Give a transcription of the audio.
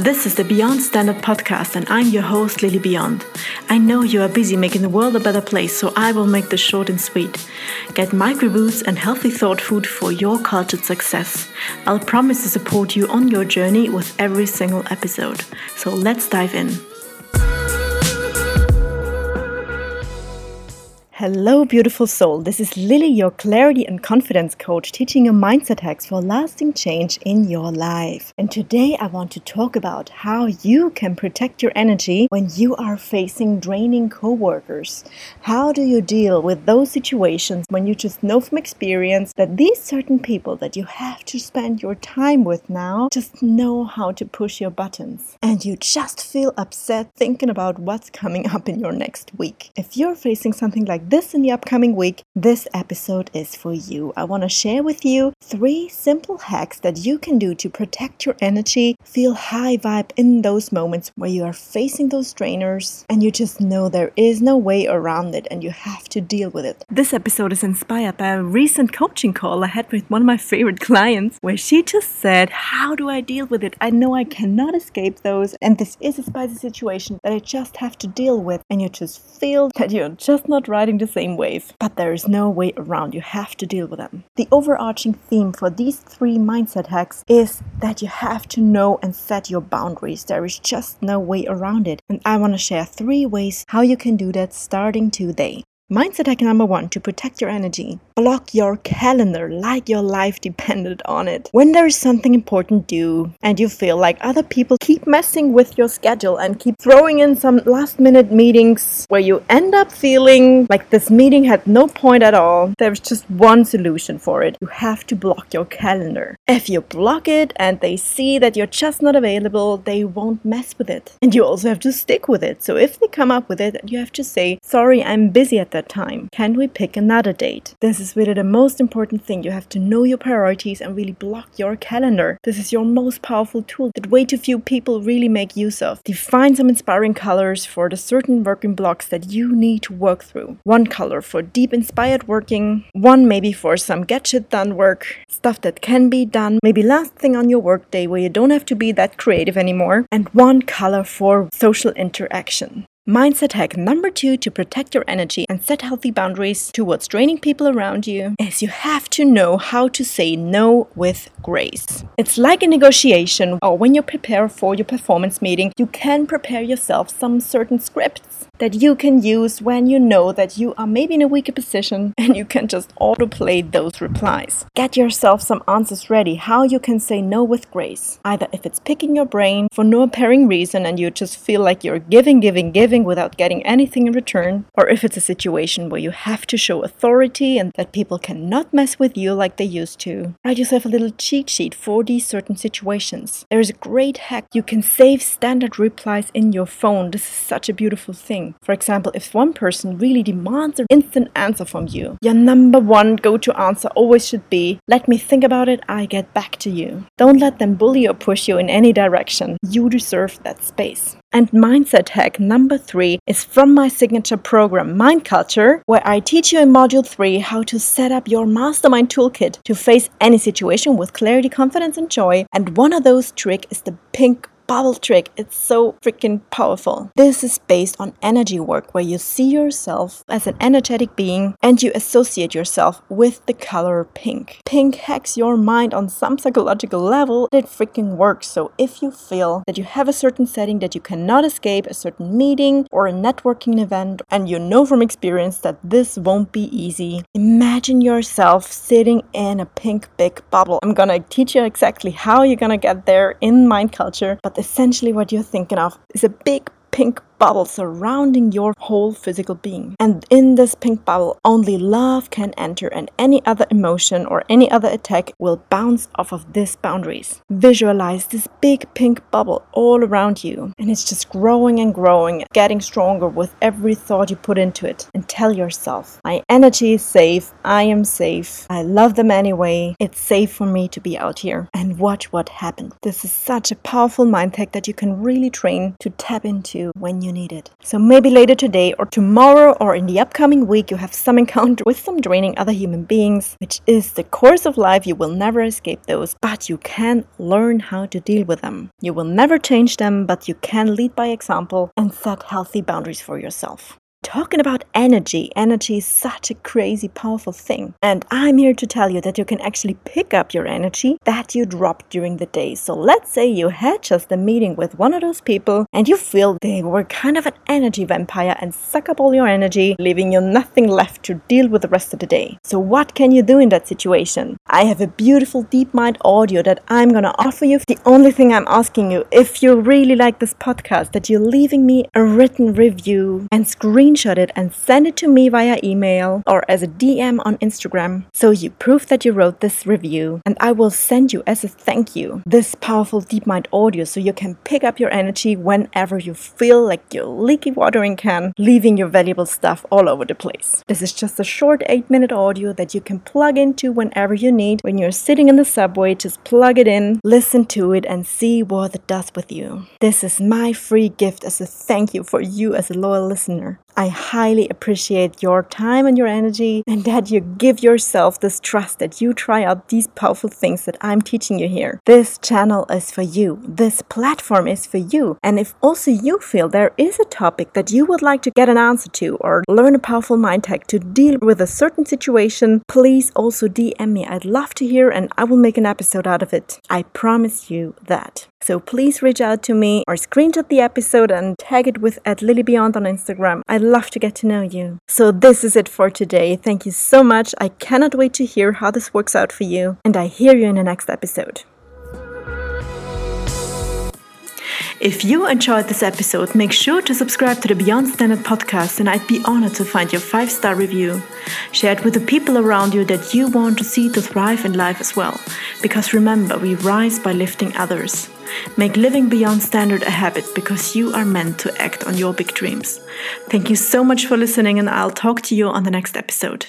This is the Beyond Standard podcast, and I'm your host, Lilly Beyond. I know you are busy making the world a better place, so I will make this short and sweet. Get micro boosts and healthy thought food for your cultured success. I'll promise to support you on your journey with every single episode. So let's dive in. Hello, beautiful soul. This is Lilly, your clarity and confidence coach, teaching you mindset hacks for lasting change in your life. And today I want to talk about how you can protect your energy when you are facing draining coworkers. How do you deal with those situations when you just know from experience that these certain people that you have to spend your time with now just know how to push your buttons and you just feel upset thinking about what's coming up in your next week? If you're facing something like this in the upcoming week, this episode is for you. I want to share with you three simple hacks that you can do to protect your energy, feel high vibe in those moments where you are facing those drainers and you just know there is no way around it and you have to deal with it. This episode is inspired by a recent coaching call I had with one of my favorite clients where she just said, How do I deal with it? I know I cannot escape those, and this is a spicy situation that I just have to deal with, and you just feel that you're just not riding the same wave, but there is no way around. You have to deal with them. The overarching theme for these three mindset hacks is that you have to know and set your boundaries. There is just no way around it. And I want to share three ways how you can do that starting today. Mindset hack number one to protect your energy. Block your calendar like your life depended on it. When there is something important due and you feel like other people keep messing with your schedule and keep throwing in some last minute meetings where you end up feeling like this meeting had no point at all, there's just one solution for it. You have to block your calendar. If you block it and they see that you're just not available, they won't mess with it. And you also have to stick with it. So if they come up with it, you have to say, sorry, I'm busy at that time? Can we pick another date? This is really the most important thing. You have to know your priorities and really block your calendar. This is your most powerful tool that way too few people really make use of. Define some inspiring colors for the certain working blocks that you need to work through. One color for deep inspired working, one maybe for some get shit done work, stuff that can be done, maybe last thing on your workday where you don't have to be that creative anymore, and one color for social interaction. Mindset hack number two to protect your energy and set healthy boundaries towards draining people around you is you have to know how to say no with grace. It's like a negotiation or when you prepare for your performance meeting, you can prepare yourself some certain that you can use when you know that you are maybe in a weaker position and you can just autoplay those replies. Get yourself some answers ready how you can say no with grace. Either if it's picking your brain for no apparent reason and you just feel like you're giving, giving, giving without getting anything in return, or if it's a situation where you have to show authority and that people cannot mess with you like they used to. Write yourself a little cheat sheet for these certain situations. There is a great hack. You can save standard replies in your phone. This is such a beautiful thing. For example, if one person really demands an instant answer from you, your number one go to answer always should be, Let me think about it, I get back to you. Don't let them bully or push you in any direction. You deserve that space. And mindset hack number three is from my signature program, Mind Culture, where I teach you in module three how to set up your mastermind toolkit to face any situation with clarity, confidence, and joy. And one of those tricks is the pink bubble trick. It's so freaking powerful. This is based on energy work where you see yourself as an energetic being and you associate yourself with the color pink. Pink hacks your mind on some psychological level. It freaking works. So if you feel that you have a certain setting that you cannot escape, a certain meeting or a networking event, and you know from experience that this won't be easy, imagine yourself sitting in a pink big bubble. I'm gonna teach you exactly how you're gonna get there in mind culture, but essentially what you're thinking of is a big pink bubble surrounding your whole physical being. And in this pink bubble, only love can enter, and any other emotion or any other attack will bounce off of these boundaries. Visualize this big pink bubble all around you, and it's just growing and growing, getting stronger with every thought you put into it. And tell yourself, My energy is safe, I am safe, I love them anyway, it's safe for me to be out here. And watch what happens. This is such a powerful mind hack that you can really train to tap into when you you need it. So maybe later today or tomorrow or in the upcoming week, you have some encounter with some draining other human beings, which is the course of life. You will never escape those, but you can learn how to deal with them. You will never change them, but you can lead by example and set healthy boundaries for yourself. Talking about energy, energy is such a crazy, powerful thing. And I'm here to tell you that you can actually pick up your energy that you dropped during the day. So let's say you had just a meeting with one of those people and you feel they were kind of an energy vampire and suck up all your energy, leaving you nothing left to deal with the rest of the day. So, what can you do in that situation? I have a beautiful Deep Mind audio that I'm gonna offer you. The only thing I'm asking you, if you really like this podcast, that you're leaving me a written review and screen screenshot it and send it to me via email or as a DM on Instagram so you prove that you wrote this review and I will send you as a thank you this powerful deep mind audio so you can pick up your energy whenever you feel like you're leaky watering can leaving your valuable stuff all over the place. This is just a short 8 minute audio that you can plug into whenever you need. When you're sitting in the subway, just plug it in, listen to it and see what it does with you. This is my free gift as a thank you for you as a loyal listener. I highly appreciate your time and your energy and that you give yourself this trust that you try out these powerful things that I'm teaching you here. This channel is for you. This platform is for you. And if also you feel there is a topic that you would like to get an answer to or learn a powerful mind hack to deal with a certain situation, please also DM me. I'd love to hear and I will make an episode out of it. I promise you that. So please reach out to me or screenshot the episode and tag it with at Lilly Beyond on Instagram. I'd love to get to know you. So this is it for today. Thank you so much. I cannot wait to hear how this works out for you, and I hear you in the next episode. If you enjoyed this episode, make sure to subscribe to the Beyond Standard podcast, and I'd be honored to find your five star review. Share it with the people around you that you want to see to thrive in life as well. Because remember, we rise by lifting others. Make living beyond standard a habit because you are meant to act on your big dreams. Thank you so much for listening, and I'll talk to you on the next episode.